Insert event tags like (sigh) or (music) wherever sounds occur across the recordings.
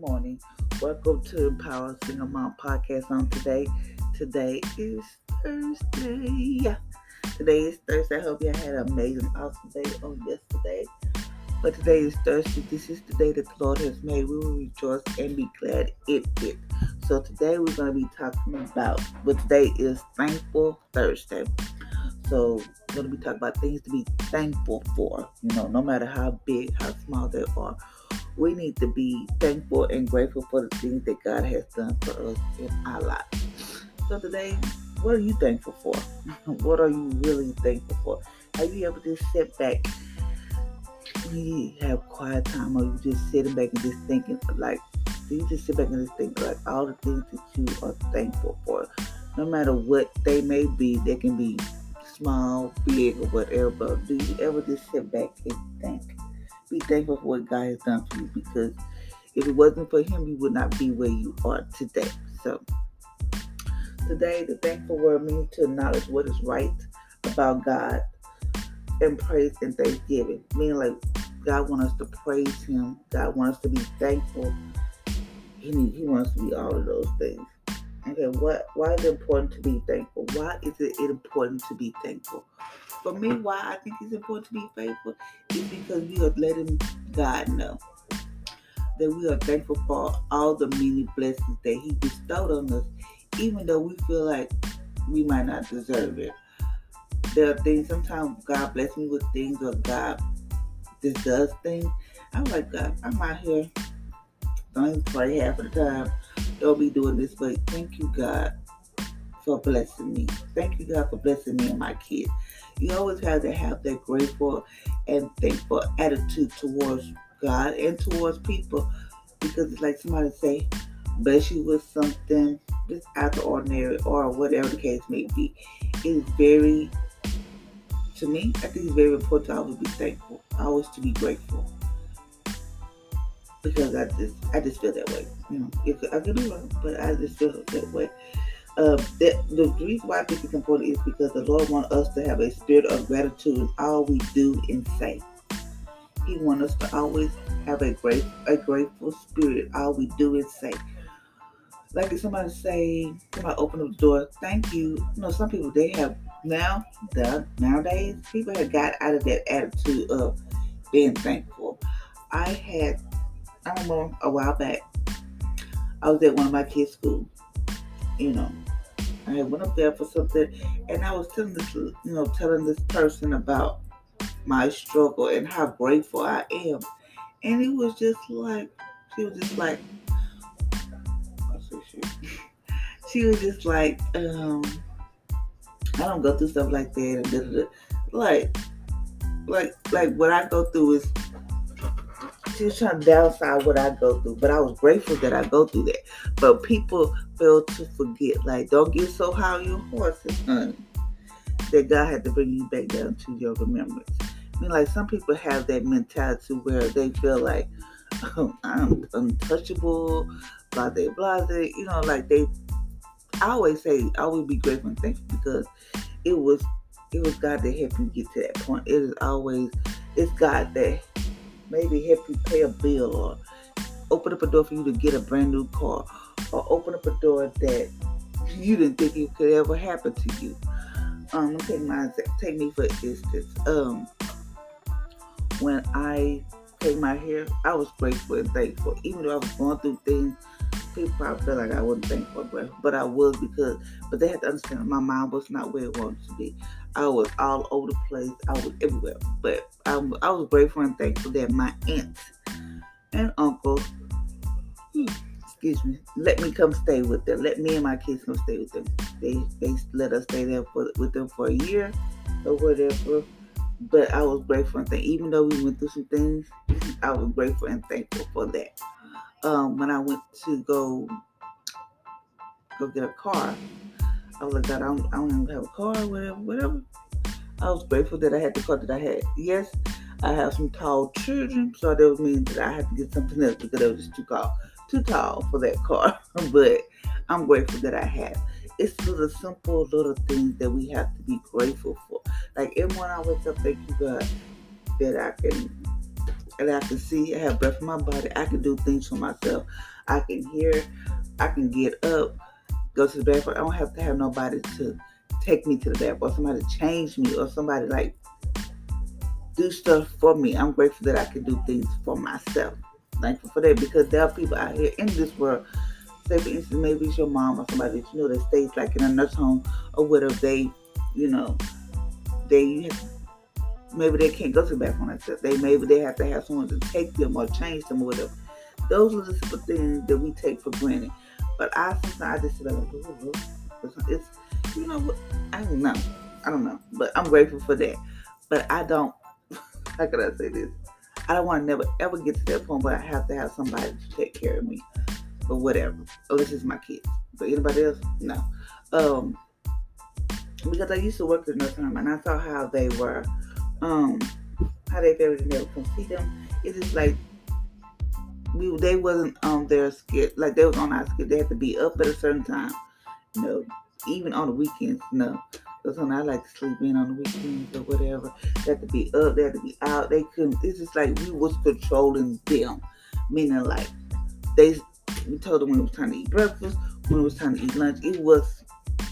morning. Welcome to Empower Single Mom Podcast on today. Today is Thursday. Yeah, Today is Thursday. I hope you had an amazing, awesome day on yesterday. But today is Thursday. This is the day that the Lord has made. We will rejoice and be glad in it. So today we're going to be talking about, but today is Thankful Thursday. So we're going to be talking about things to be thankful for. You know, no matter how big, how small they are we need to be thankful and grateful for the things that God has done for us in our lives. So today, what are you thankful for? (laughs) what are you really thankful for? Have you ever just sit back? You have quiet time, or you just sitting back and just thinking like do you just sit back and just think like all the things that you are thankful for, no matter what they may be. They can be small, big, or whatever. But do you ever just sit back and think? Be thankful for what God has done for you because if it wasn't for Him, you would not be where you are today. So, today, the thankful word means to acknowledge what is right about God and praise and thanksgiving. Meaning, like, God wants us to praise Him, God wants us to be thankful. He, he wants to be all of those things. Okay, what why is it important to be thankful? Why is it important to be thankful? For me, why I think it's important to be faithful is because we are letting God know that we are thankful for all the many blessings that He bestowed on us, even though we feel like we might not deserve it. There are things sometimes God bless me with things or God just does things. I'm like, God, I'm out here. Don't even pray half of the time. Don't be doing this, but thank you, God, for blessing me. Thank you, God, for blessing me and my kids. You always have to have that grateful and thankful attitude towards God and towards people because it's like somebody say, bless you with something just out the ordinary or whatever the case may be. It is very, to me, I think it's very important to always be thankful, always to be grateful. Because I just, I just feel that way. You know, I could be wrong, but I just feel that way. Uh, the, the reason why I think it's important is because the Lord wants us to have a spirit of gratitude in all we do and say. He wants us to always have a great a grateful spirit all we do and say. Like if somebody say, somebody open the door, thank you. You know, some people they have now the nowadays people have got out of that attitude of being thankful. I had I remember a while back, I was at one of my kids' schools, you know, I went up there for something, and I was telling this, you know, telling this person about my struggle and how grateful I am, and it was just like she was just like, (laughs) she was just like, um, I don't go through stuff like that, like, like, like what I go through is she was trying to downside what I go through, but I was grateful that I go through that. But people fail to forget, like, don't get so high on your horses, honey, that God had to bring you back down to your remembrance. I mean, like, some people have that mentality where they feel like, oh, I'm untouchable, blah, blah, blah, you know, like they, I always say, I always be grateful and thankful because it was, it was God that helped me get to that point. It is always, it's God that maybe help you pay a bill or open up a door for you to get a brand new car or open up a door that you didn't think it could ever happen to you. Um, take my take me for instance. Um, when I paid my hair, I was grateful and thankful. Even though I was going through things, people probably feel like I wasn't thankful, but, but I was because. But they had to understand my mind was not where it wanted to be. I was all over the place. I was everywhere. But I, I was grateful and thankful that my aunt and uncle, hmm, excuse me, let me come stay with them. Let me and my kids come stay with them. They they let us stay there for, with them for a year or whatever. But I was grateful and thankful. Even though we went through some things, I was grateful and thankful for that. Um, when I went to go go get a car, I was like, God, I don't, I don't even have a car, whatever, whatever. I was grateful that I had the car that I had. Yes, I have some tall children, so that would mean that I had to get something else because it was just too tall, too tall for that car. (laughs) but I'm grateful that I have. It's little simple little things that we have to be grateful for. Like every morning I wake up, thank you God that I can and I can see, I have breath in my body. I can do things for myself. I can hear, I can get up, go to the bathroom. I don't have to have nobody to take me to the bathroom or somebody change me or somebody like do stuff for me. I'm grateful that I can do things for myself. Thankful for that because there are people out here in this world. Say for instance, maybe it's your mom or somebody that you know that stays like in a nurse home or whatever. They, you know, they maybe they can't go to the bathroom themselves. They maybe they have to have someone to take them or change them or whatever. Those are the simple things that we take for granted. But I sometimes I just feel like, it's you know what? I don't know. I don't know. But I'm grateful for that. But I don't (laughs) how can I say this? I don't want to never ever get to that point where I have to have somebody to take care of me or whatever. Oh, this is my kids. But anybody else? No. Um because I used to work at nursing nursery and I saw how they were um how they felt would come see them. It's like we they wasn't on their skit like they was on our skit. They had to be up at a certain time. You know, even on the weekends, no. Because when I like to sleep in on the weekends or whatever, they had to be up, they had to be out. They couldn't. It's just like we was controlling them, meaning like they. We told them when it was time to eat breakfast, when it was time to eat lunch. It was.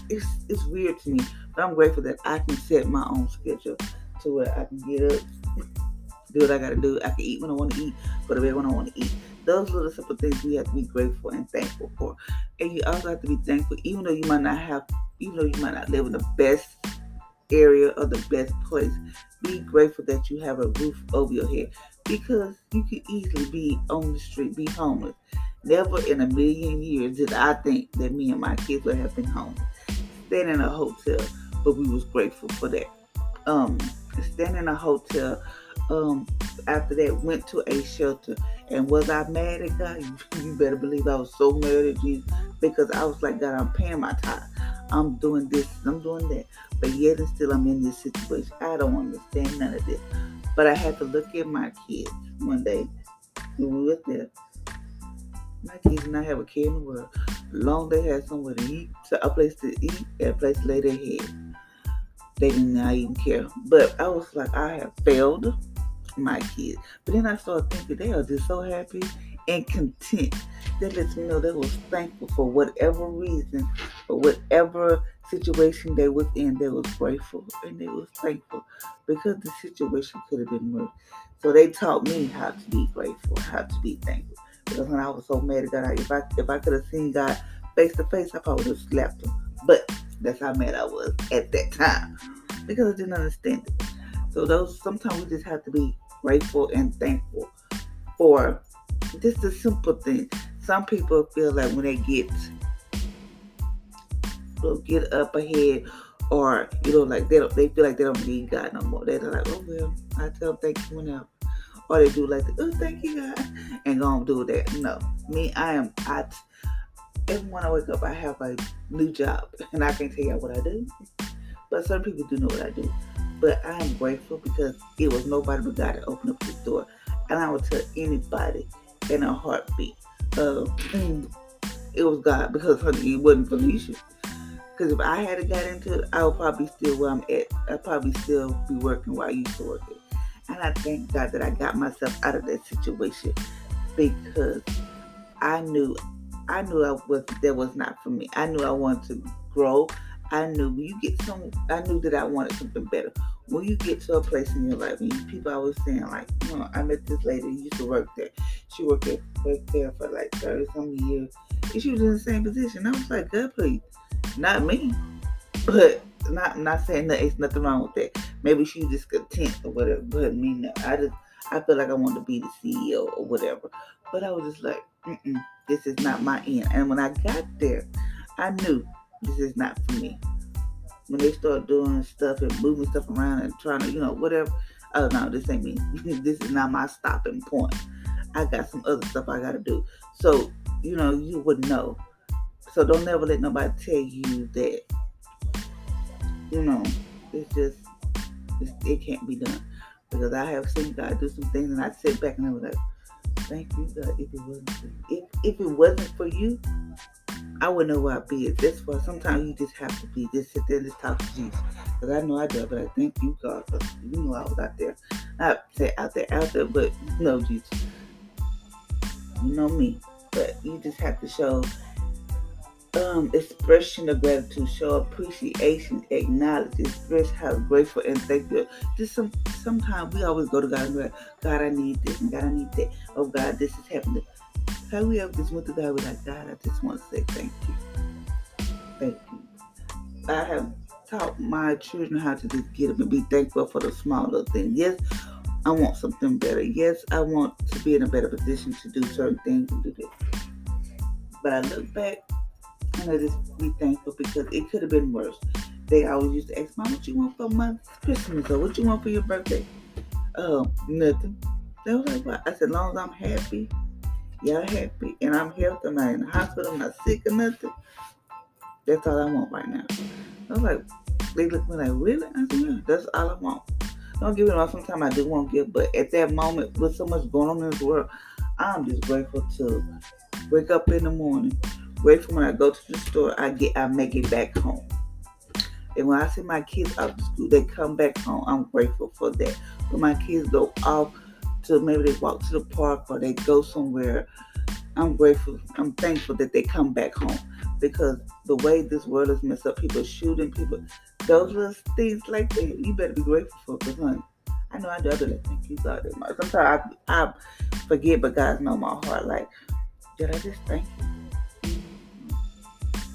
It's it's weird to me, but I'm grateful that I can set my own schedule to where I can get up, do what I gotta do. I can eat when I want to eat, go to bed when I want to eat those little simple things we have to be grateful and thankful for. And you also have to be thankful, even though you might not have, even though you might not live in the best area or the best place, be grateful that you have a roof over your head because you can easily be on the street, be homeless. Never in a million years did I think that me and my kids would have been homeless. Staying in a hotel, but we was grateful for that. Um, staying in a hotel um, after that went to a shelter. And was I mad at God? You better believe I was so mad at Jesus because I was like, God, I'm paying my tithe. I'm doing this, I'm doing that. But yet and still I'm in this situation. I don't understand none of this. But I had to look at my kids one day we were there. My kids did not have a care in the world. Long they had somewhere to eat, a place to eat, and a place to lay their head. They did not even care. But I was like, I have failed my kids. But then I started thinking they are just so happy and content. That lets me know they was thankful for whatever reason, for whatever situation they was in. They was grateful and they was thankful because the situation could have been worse. So they taught me how to be grateful, how to be thankful. Because when I was so mad at God, if I if I could have seen God face to face, I probably would have slapped him. But that's how mad I was at that time because I didn't understand it. So those sometimes we just have to be grateful and thankful for just the simple thing. Some people feel like when they get will get up ahead or you know like they don't they feel like they don't need God no more. They're like, oh well, I tell them thank you whenever. Or they do like, oh thank you God, and go and do that. No, me, I am I. Every morning I wake up, I have a new job, and I can't tell you what I do. But some people do know what I do. But I am grateful because it was nobody but God that opened up this door. And I would tell anybody in a heartbeat, uh, it was God because honey, it wasn't Felicia. Because if I had got into it, I would probably still where I'm at. I'd probably still be working where I used to work. And I thank God that I got myself out of that situation because I knew I knew I was that was not for me. I knew I wanted to grow. I knew when you get some, I knew that I wanted something better. When you get to a place in your life, and people always saying like, you know, I met this lady who used to work there. She worked there, worked there for like 30 some years. And she was in the same position. I was like, God, please, not me. But not not saying that it's nothing wrong with that. Maybe she was just content or whatever. But me, no. I just, I feel like I want to be the CEO or whatever. But I was just like, this is not my end. And when I got there, I knew this is not for me. When they start doing stuff and moving stuff around and trying to, you know, whatever. Oh no, this ain't me. (laughs) this is not my stopping point. I got some other stuff I gotta do. So, you know, you would know. So don't never let nobody tell you that, you know, it's just, it's, it can't be done. Because I have seen God do some things and I sit back and I was like, thank you, God, if it wasn't for you. If, if it wasn't for you, I wouldn't know where I'd be at this far. Sometimes you just have to be, just sit there and just talk to Jesus. Because I know I do, but I thank you, God, because you know I was out there. Not say out there, out there, but you know, Jesus. You know me. But you just have to show um, expression of gratitude, show appreciation, acknowledge, express how grateful and thankful. Just some sometimes we always go to God and go, God, I need this, and God, I need that. Oh God, this is happening. How we ever just went to God, we're like, God, I just want to say thank you. Thank you. I have taught my children how to just get up and be thankful for the small little things. Yes, I want something better. Yes, I want to be in a better position to do certain things and do this. But I look back and I just be thankful because it could have been worse. They always used to ask, Mom, what you want for my Christmas or what you want for your birthday? Oh, nothing. They was like, what? I said, as long as I'm happy, y'all happy, and I'm healthy, I'm not in the hospital, I'm not sick or nothing. That's all I want right now. I was like, they look at me like, really? I said, yeah, that's all I want. Don't give me wrong, sometimes I do want to give, but at that moment, with so much going on in this world, I'm just grateful to wake up in the morning, grateful when I go to the store, I get I make it back home. And when I see my kids out of school, they come back home. I'm grateful for that. When my kids go off to maybe they walk to the park or they go somewhere, I'm grateful. I'm thankful that they come back home because the way this world is messed up, people shooting people, those little things like that, you better be grateful for. Because honey, I know I do other than thank you God. Sometimes I, I forget, but God know my heart. Like, did I just thank you?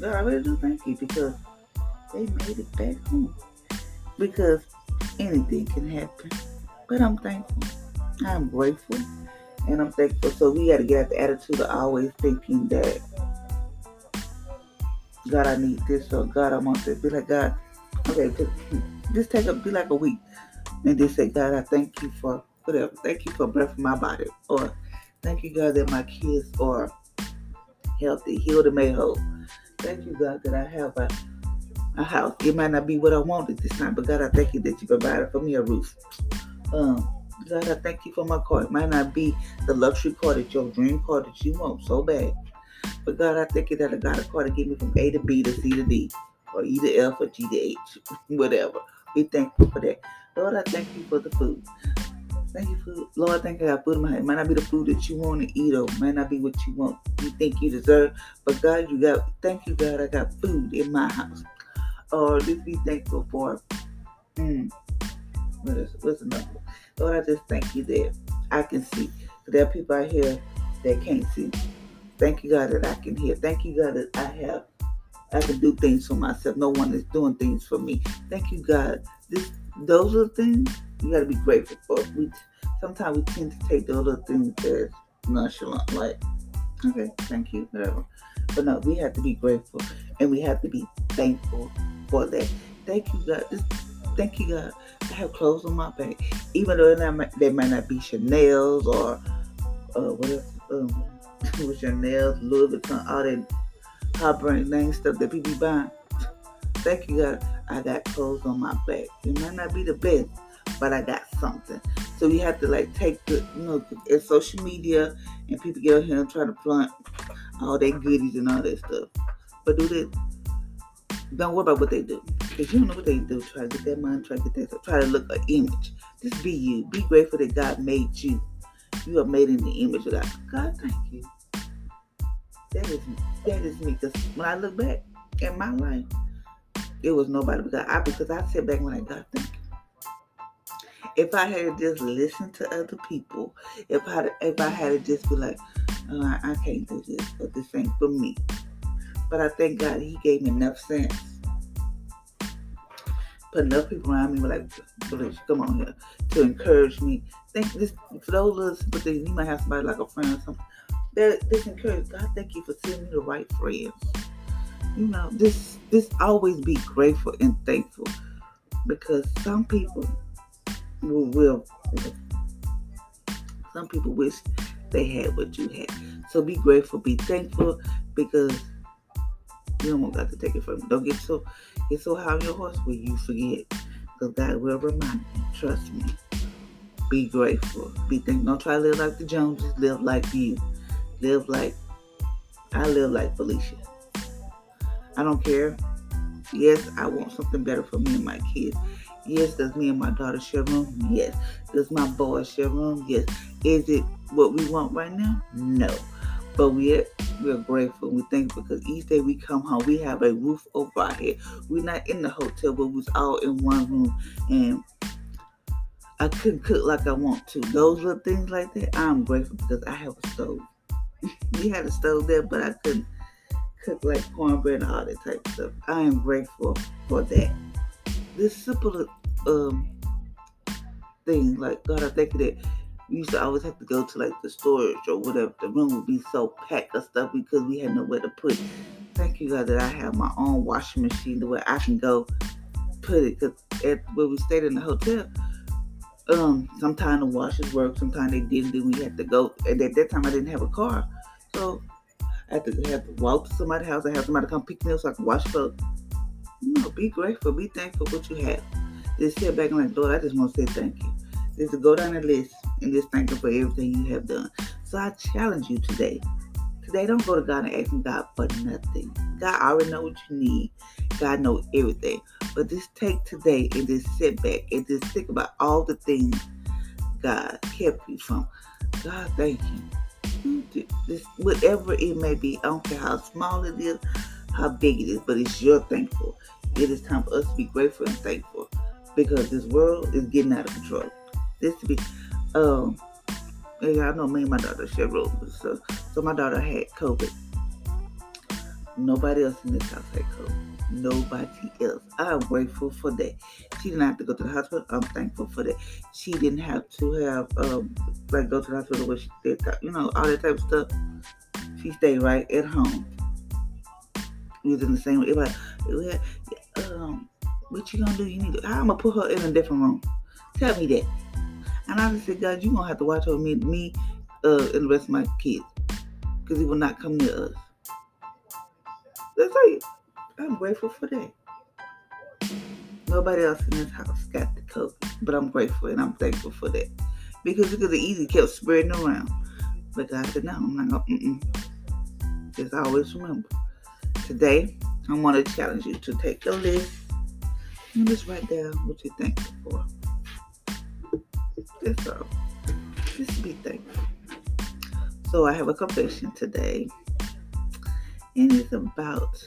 God, I really do thank you because they made it back home. Because anything can happen. But I'm thankful. I'm grateful. And I'm thankful. So we got to get out the attitude of always thinking that God, I need this or God, I want this. Be like, God, okay, just, just take a, be like a week. And just say, God, I thank you for whatever. Thank you for breath in my body. Or thank you, God, that my kids are healthy, healed, and made whole. Thank you, God, that I have a, a house. It might not be what I wanted this time, but God, I thank you that you provided for me a roof. Um, God, I thank you for my car. It might not be the luxury car that your dream car that you want so bad. But God, I thank you that I got a car to get me from A to B to C to D, or E to F or G to H, (laughs) whatever. Be thankful for that. Lord, I thank you for the food. Thank you for Lord, thank you I got food in my hand. It might not be the food that you want to eat or might not be what you want you think you deserve. But God, you got thank you, God, I got food in my house. Or just be thankful for mm, what is what's another? Lord, I just thank you that I can see. There are people out here that can't see. Thank you, God, that I can hear. Thank you, God, that I have I can do things for myself. No one is doing things for me. Thank you, God. This those are things you got to be grateful for. We sometimes we tend to take the little things as nonchalant, like okay, thank you, whatever. But no, we have to be grateful and we have to be thankful for that. Thank you, God. Just thank you, God. I have clothes on my back, even though they might, they might not be Chanel's or uh, what else? Um, (laughs) with Chanel's, Louis Vuitton, all that hot brand name stuff that people buying. Thank you, God. I got clothes on my back. It might not be the best, but I got something. So we have to like take the, you know, it's social media and people get out here and try to flaunt all their goodies and all that stuff. But do this. Don't worry about what they do. Because you don't know what they do. Try to get that money, try to get that stuff. Try to look an image. Just be you. Be grateful that God made you. You are made in the image of God. God, thank you. That is me. That is me. Because when I look back in my life, it was nobody God. I, because I sit back when I got thinking. If I had just listened to other people, if I if I had to just be like, oh, I, can't do this, but this ain't for me. But I thank God He gave me enough sense. Put enough people around me like, come on here, to encourage me. Think this for those little simple you might have somebody like a friend or something. That this encourage God, thank you for sending me the right friends you know, just just always be grateful and thankful because some people will, will some people wish they had what you had. So be grateful, be thankful because you don't want God to take it from you. Don't get so get so high on your horse where you forget. Because God will remind you. Trust me. Be grateful. Be thankful. Don't try to live like the Joneses. Live like you. Live like I live like Felicia. I don't care. Yes, I want something better for me and my kids. Yes, does me and my daughter share room? Yes. Does my boy share room? Yes. Is it what we want right now? No. But we're we're grateful. We thank because each day we come home, we have a roof over our head. We're not in the hotel, but we was all in one room, and I couldn't cook like I want to. Those little things like that, I'm grateful because I have a stove. (laughs) we had a stove there, but I couldn't cook like cornbread and all that type of stuff. I am grateful for that. This simple um thing, like God, I thank you that we used to always have to go to like the storage or whatever. The room would be so packed of stuff because we had nowhere to put. Thank you God that I have my own washing machine the way I can go put it. Cause at where we stayed in the hotel, um, sometimes the washers worked, sometimes they didn't. Then we had to go. And at that time, I didn't have a car, so I had to have to walk to somebody's house. I have somebody come pick me up so I could wash clothes. You know, be grateful, be thankful for what you have. Just sit back and like, Lord, I just want to say thank you. Just go down the list and just thank Him for everything you have done. So I challenge you today. Today, don't go to God and ask God for nothing. God already know what you need. God know everything. But just take today and just sit back and just think about all the things God kept you from. God, thank you. Whatever it may be, I don't care how small it is, how big it is, but it's your thankful. It is time for us to be grateful and thankful because this world is getting out of control. This to be, um, yeah, I know me and my daughter share rooms, so so my daughter had COVID. Nobody else in this house had COVID nobody else. I'm grateful for that. She didn't have to go to the hospital. I'm thankful for that. She didn't have to have um like go to the hospital where she did you know all that type of stuff. She stayed right at home. In the same way. Um, what you gonna do? You need to, I'm gonna put her in a different room. Tell me that. And I just said, God, you gonna have to watch over me, me, uh, and the rest of my kids, because he will not come near us. That's like I'm grateful for that. Nobody else in this house got the COVID, but I'm grateful and I'm thankful for that. Because it could have easily kept spreading around. But God said, no, I'm not going to, just always remember. Today, I want to challenge you to take your list and just write down what you're thankful for. That's all. Just be thankful. So I have a confession today. And it's about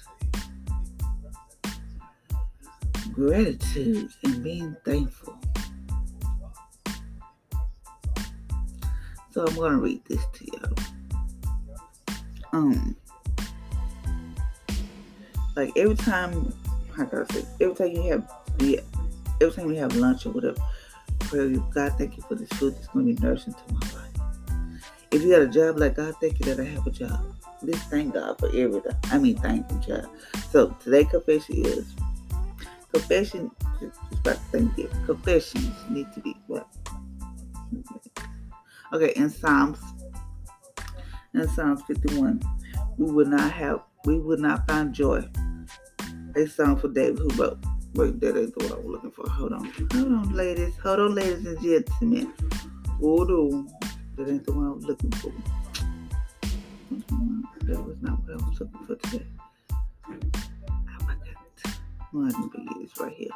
gratitude and being thankful. So I'm going to read this to you. Um, like every time, I say, every time you have, yeah, every time you have lunch or whatever, pray, God, thank you for this food that's to be nourishing to my life. If you got a job, like God, thank you that I have a job. Just thank God for everything. I mean, thank you, job. So today confession is confession is about thank you. Confessions need to be what? Okay, in Psalms, in Psalms 51, we would not have, we would not find joy. A song for David who wrote. Wait, that the one I was looking for. Hold on. Hold on, ladies. Hold on, ladies and gentlemen. Hold on. That ain't the one I was looking for. That was not what I was looking for today. One is right here.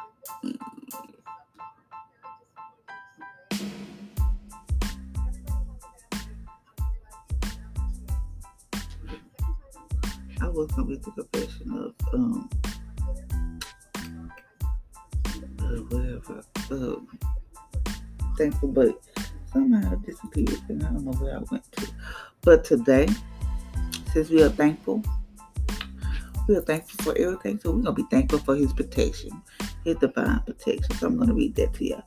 I was gonna be the confession of um whatever um thankful but somehow it disappeared and I don't know where I went to. But today, since we are thankful we are thankful for everything, so we're to be thankful for his protection, his divine protection. So I'm to read that to you.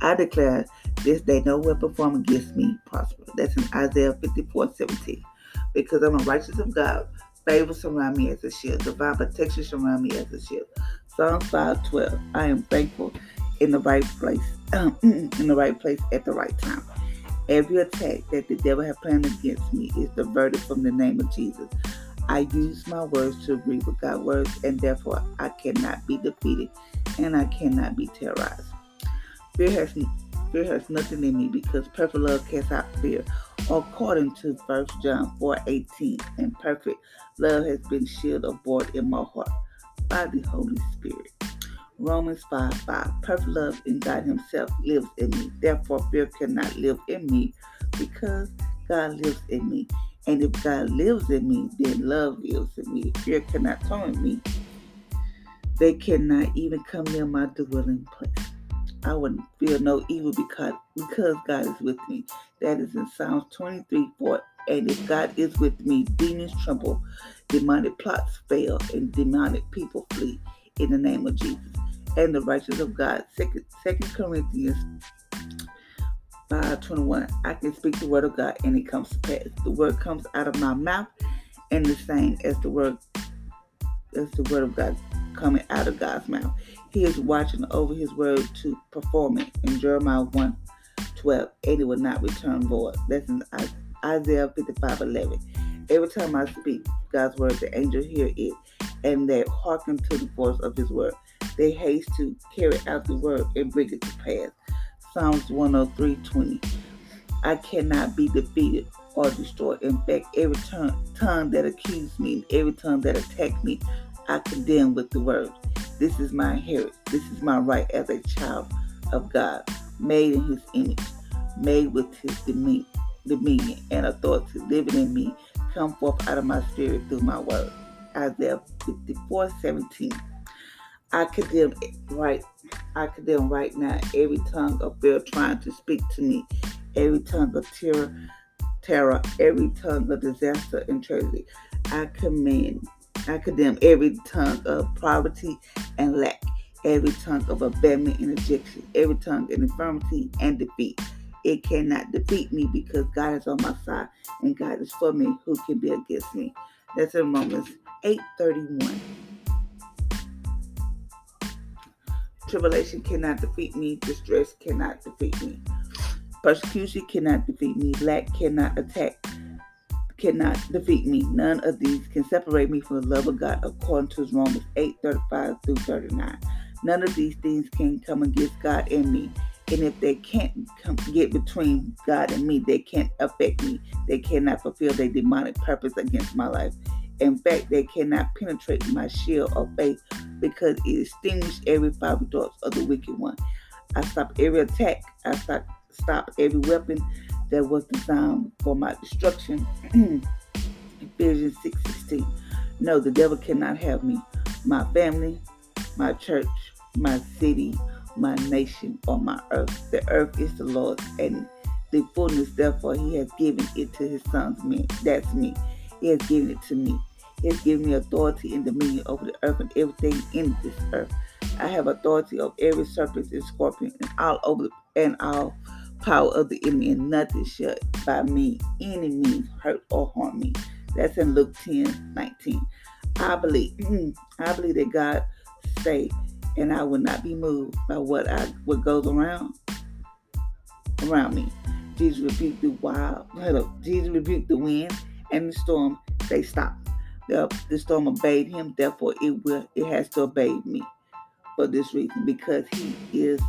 I declare this day no weapon formed against me prosper. That's in Isaiah 54 17. Because I'm a righteous of God, favor surround me as a shield, divine protection surround me as a shield. Psalm 512. I am thankful in the right place, um, mm, mm, in the right place at the right time. Every attack that the devil has planned against me is diverted from the name of Jesus. I use my words to agree with God's words, and therefore I cannot be defeated and I cannot be terrorized. Fear has, fear has nothing in me because perfect love casts out fear. According to 1 John 4 18, and perfect love has been shielded aboard in my heart. By the Holy Spirit. Romans 5 5. Perfect love in God Himself lives in me. Therefore, fear cannot live in me because God lives in me. And if God lives in me, then love lives in me. Fear cannot torment me. They cannot even come near my dwelling place. I wouldn't feel no evil because because God is with me. That is in Psalms 23 4. And if God is with me, demons tremble, demonic plots fail, and demonic people flee in the name of Jesus. And the righteous of God. Second, Second Corinthians 5 21. I can speak the word of God and it comes to pass. The word comes out of my mouth and the same as the word as the word of God coming out of God's mouth. He is watching over his word to perform it. In Jeremiah 1 12, and it will not return void. That's in Isaiah 55 11. Every time I speak God's word, the angel hear it, and they hearken to the voice of his word. They haste to carry out the word and bring it to pass. Psalms 103 20. I cannot be defeated or destroyed. In fact, every tongue that accuses me, every tongue that attacks me, I condemn with the word. This is my inheritance. This is my right as a child of God, made in his image, made with his dominion, dominion and authority living in me, come forth out of my spirit through my word. Isaiah 54 17. I condemn right, I condemn right now every tongue of fear trying to speak to me, every tongue of terror, terror, every tongue of disaster and tragedy. I command I condemn every tongue of poverty and lack, every tongue of abandonment and rejection, every tongue of infirmity and defeat. It cannot defeat me because God is on my side and God is for me. Who can be against me? That's in Romans 8:31. Tribulation cannot defeat me. Distress cannot defeat me. Persecution cannot defeat me. Lack cannot attack cannot defeat me. None of these can separate me from the love of God, according to Romans 8 35 through 39. None of these things can come against God and me. And if they can't come, get between God and me, they can't affect me. They cannot fulfill their demonic purpose against my life. In fact, they cannot penetrate my shield of faith because it extinguishes every fiery darts of the wicked one. I stop every attack. I stop, stop every weapon that was designed for my destruction. (clears throat) Ephesians 6 16. No, the devil cannot have me, my family, my church, my city, my nation, or my earth. The earth is the Lord's and the fullness, therefore, He has given it to His sons, me. That's me. He has given it to me. He has given me authority and dominion over the earth and everything in this earth. I have authority over every serpent and scorpion and all over the, and all power of the enemy, and nothing shall by me any means hurt or harm me. That's in Luke 10 19. I believe, (clears throat) I believe that God say, and I will not be moved by what I what goes around around me. Jesus rebuked the wild, Hello, Jesus rebuked the wind and the storm. They stopped. The, the storm obeyed him, therefore it will it has to obey me for this reason, because he is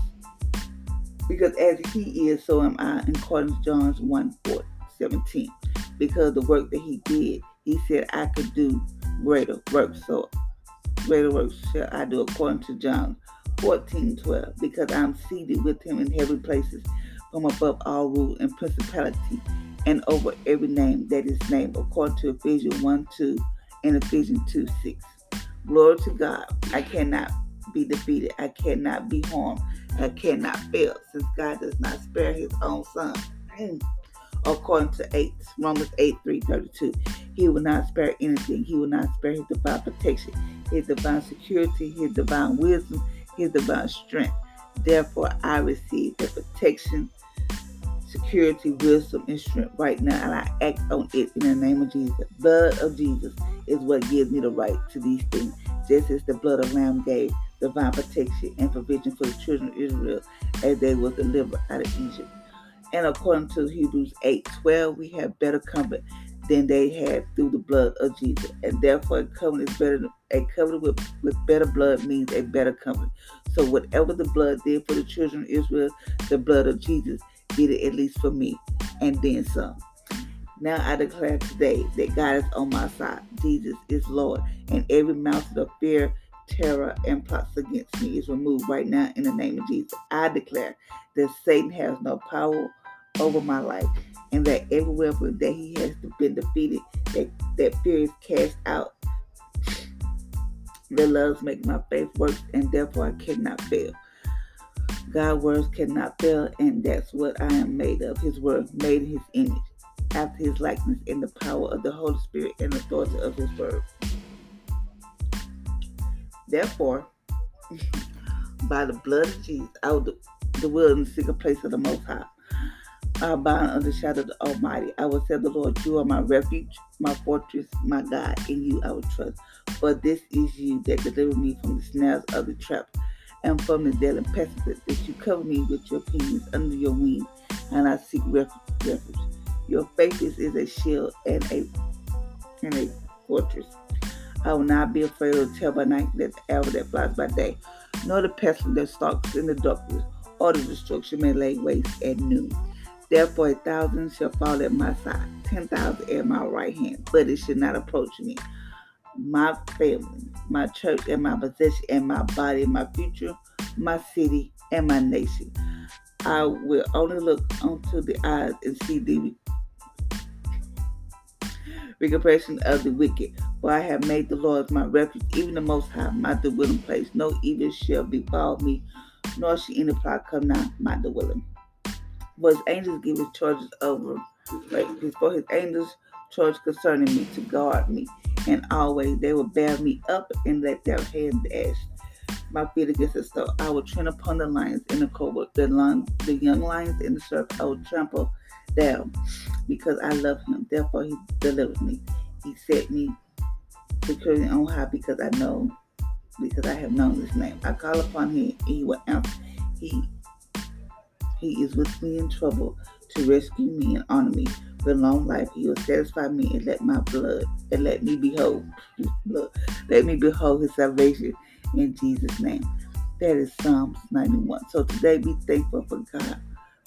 because as he is, so am I, in according to John's 1 4, 17. Because the work that he did, he said I could do greater works. So greater works shall I do according to John 14 12. Because I'm seated with him in heavenly places from above all rule and principality and over every name that is named according to Ephesians 1 2 and Ephesians 2 6. Glory to God. I cannot be defeated. I cannot be harmed. I cannot fail since God does not spare his own son. Hmm. According to 8, Romans 8 332, he will not spare anything. He will not spare his divine protection, his divine security, his divine wisdom, his divine strength. Therefore, I receive the protection, security, wisdom, and strength right now, and I act on it in the name of Jesus. Blood of Jesus is what gives me the right to these things, just as the blood of Lamb gave divine protection and provision for the children of Israel as they were delivered out of Egypt. And according to Hebrews 8 12, we have better comfort than they had through the blood of Jesus. And therefore, covenant is better. A covenant with, with better blood means a better covenant. So, whatever the blood did for the children of Israel, the blood of Jesus did it at least for me, and then some. Now I declare today that God is on my side. Jesus is Lord, and every mountain of fear terror and plots against me is removed right now in the name of Jesus. I declare that Satan has no power over my life and that every weapon that he has been defeated, that, that fear is cast out. The loves make my faith work, and therefore I cannot fail. God's words cannot fail, and that's what I am made of. His word made his image, after his likeness, in the power of the Holy Spirit and the authority of his word. Therefore, (laughs) by the blood of Jesus, of the will and the secret place of the Most High, I bind under the shadow of the Almighty. I will say, The Lord, you are my refuge, my fortress, my God. In you I will trust. For this is you that deliver me from the snares of the trap and from the deadly pestilence, that you cover me with your pinions under your wings, and I seek refuge. Your faithfulness is a shield and a and a fortress. I will not be afraid of the terror by night, that the arrow that flies by day, nor the pestilence that stalks in the darkness, or the destruction may lay waste at noon. Therefore, a thousand shall fall at my side, ten thousand at my right hand, but it should not approach me. My family, my church, and my possession, and my body, my future, my city, and my nation. I will only look onto the eyes and see the recompense of the wicked. For I have made the Lord my refuge, even the Most High, my dwelling place. No evil shall befall me, nor shall any plot come nigh my dwelling. For his angels give his charges over, right? For his angels charge concerning me to guard me, and always they will bear me up and let their hand dash my feet against the stone. I will tread upon the lions and the cobra, the, lion, the young lions and the serpent. I will trample down because I love him. Therefore, he delivered me. He set me securely on high because I know, because I have known his name. I call upon him and he will answer. He, he is with me in trouble to rescue me and honor me. With long life, he will satisfy me and let my blood and let me behold blood. Let me behold his salvation in Jesus' name. That is Psalms 91. So today be thankful for God,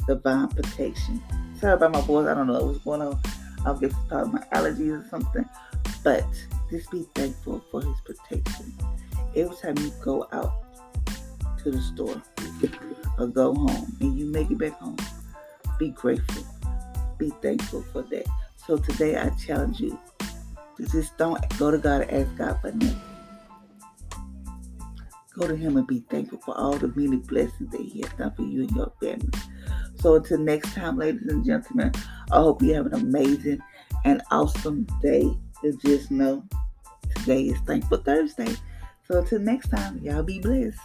divine protection. Sorry about my voice. I don't know what's going on. I'll get probably my allergies or something. But just be thankful for his protection. Every time you go out to the store or go home and you make it back home, be grateful. Be thankful for that. So today I challenge you to just don't go to God and ask God for nothing. Go to Him and be thankful for all the many blessings that He has done for you and your family. So until next time, ladies and gentlemen, I hope you have an amazing and awesome day. And just know today is Thankful Thursday. So until next time, y'all be blessed.